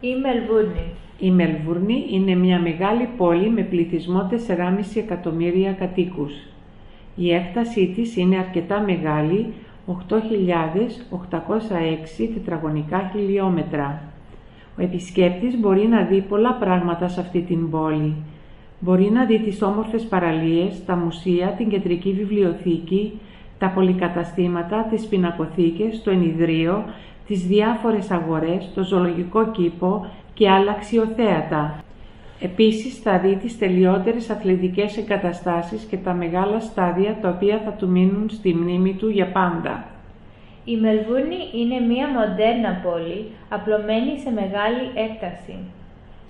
Η Μελβούρνη. Η Μελβούρνη είναι μια μεγάλη πόλη με πληθυσμό 4,5 εκατομμύρια κατοίκους. Η έκτασή της είναι αρκετά μεγάλη, 8.806 τετραγωνικά χιλιόμετρα. Ο επισκέπτης μπορεί να δει πολλά πράγματα σε αυτή την πόλη. Μπορεί να δει τις όμορφες παραλίες, τα μουσεία, την κεντρική βιβλιοθήκη, τα πολυκαταστήματα, τις πινακοθήκες, το ενιδρίο, τις διάφορες αγορές, το ζωολογικό κήπο και άλλα αξιοθέατα. Επίσης θα δει τις τελειότερες αθλητικές εγκαταστάσεις και τα μεγάλα στάδια τα οποία θα του μείνουν στη μνήμη του για πάντα. Η Μελβούρνη είναι μια μοντέρνα πόλη, απλωμένη σε μεγάλη έκταση.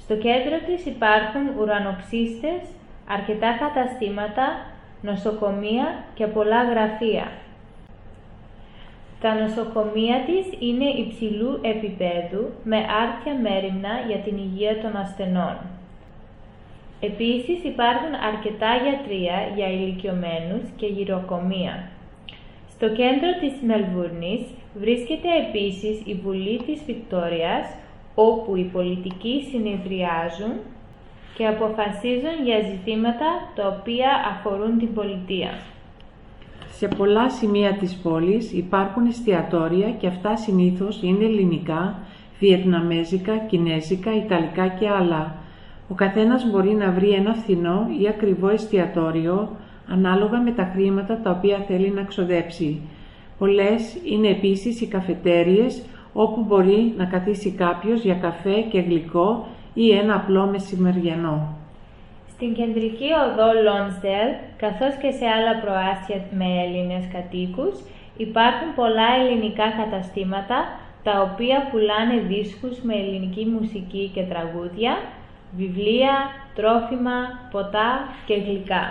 Στο κέντρο της υπάρχουν ουρανοξύστες, αρκετά καταστήματα, νοσοκομεία και πολλά γραφεία. Τα νοσοκομεία της είναι υψηλού επίπεδου με άρτια μέρημνα για την υγεία των ασθενών. Επίσης υπάρχουν αρκετά γιατρία για ηλικιωμένους και γυροκομεία. Στο κέντρο της Μελβούρνης βρίσκεται επίσης η Βουλή της Βικτόριας, όπου οι πολιτικοί συνεδριάζουν και αποφασίζουν για ζητήματα τα οποία αφορούν την πολιτεία. Σε πολλά σημεία της πόλης υπάρχουν εστιατόρια και αυτά συνήθως είναι ελληνικά, βιετναμέζικα, κινέζικα, ιταλικά και άλλα. Ο καθένας μπορεί να βρει ένα φθηνό ή ακριβό εστιατόριο ανάλογα με τα χρήματα τα οποία θέλει να ξοδέψει. Πολλές είναι επίσης οι καφετέριες όπου μπορεί να καθίσει κάποιος για καφέ και γλυκό ή ένα απλό μεσημεριανό. Στην κεντρική οδό Lonsdale, καθώς και σε άλλα προάστια με Έλληνες κατοίκους, υπάρχουν πολλά ελληνικά καταστήματα, τα οποία πουλάνε δίσκους με ελληνική μουσική και τραγούδια, βιβλία, τρόφιμα, ποτά και γλυκά.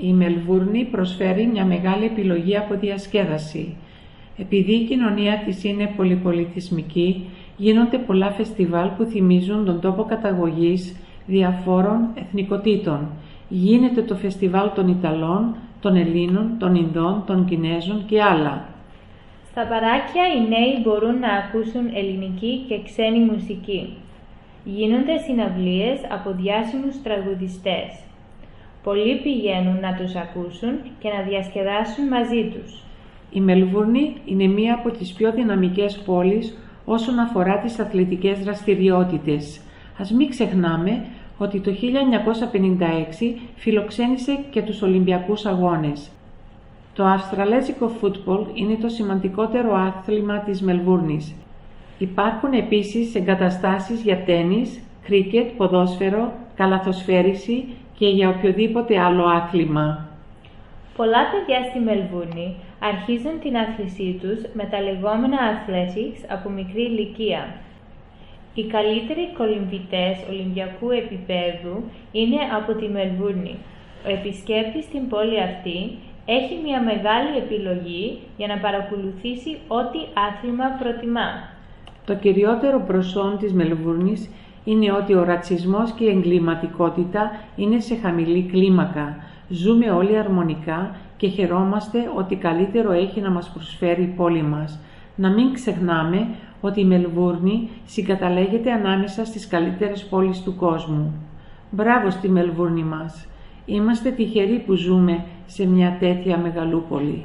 Η Μελβούρνη προσφέρει μια μεγάλη επιλογή από διασκέδαση. Επειδή η κοινωνία της είναι πολυπολιτισμική, γίνονται πολλά φεστιβάλ που θυμίζουν τον τόπο καταγωγής διαφόρων εθνικοτήτων. Γίνεται το φεστιβάλ των Ιταλών, των Ελλήνων, των Ινδών, των Κινέζων και άλλα. Στα παράκια οι νέοι μπορούν να ακούσουν ελληνική και ξένη μουσική. Γίνονται συναυλίες από διάσημους τραγουδιστές. Πολλοί πηγαίνουν να τους ακούσουν και να διασκεδάσουν μαζί τους. Η Μελβούρνη είναι μία από τις πιο δυναμικές πόλεις όσον αφορά τις αθλητικές δραστηριότητες. Ας μην ξεχνάμε ότι το 1956 φιλοξένησε και τους Ολυμπιακούς Αγώνες. Το Αυστραλέζικο φούτπολ είναι το σημαντικότερο άθλημα της Μελβούρνης. Υπάρχουν επίσης εγκαταστάσεις για τένις, κρίκετ, ποδόσφαιρο, καλαθοσφαίριση και για οποιοδήποτε άλλο άθλημα. Πολλά παιδιά στη Μελβούρνη αρχίζουν την άθλησή τους με τα λεγόμενα athletics από μικρή ηλικία. Οι καλύτεροι κολυμβητές Ολυμπιακού επίπεδου είναι από τη Μελβούρνη. Ο επισκέπτης στην πόλη αυτή έχει μια μεγάλη επιλογή για να παρακολουθήσει ό,τι άθλημα προτιμά. Το κυριότερο προσόν της Μελβούρνης είναι ότι ο ρατσισμός και η εγκληματικότητα είναι σε χαμηλή κλίμακα. Ζούμε όλοι αρμονικά και χαιρόμαστε ότι καλύτερο έχει να μας προσφέρει η πόλη μας. Να μην ξεχνάμε ότι η Μελβούρνη συγκαταλέγεται ανάμεσα στις καλύτερες πόλεις του κόσμου. Μπράβο στη Μελβούρνη μας! Είμαστε τυχεροί που ζούμε σε μια τέτοια μεγαλούπολη.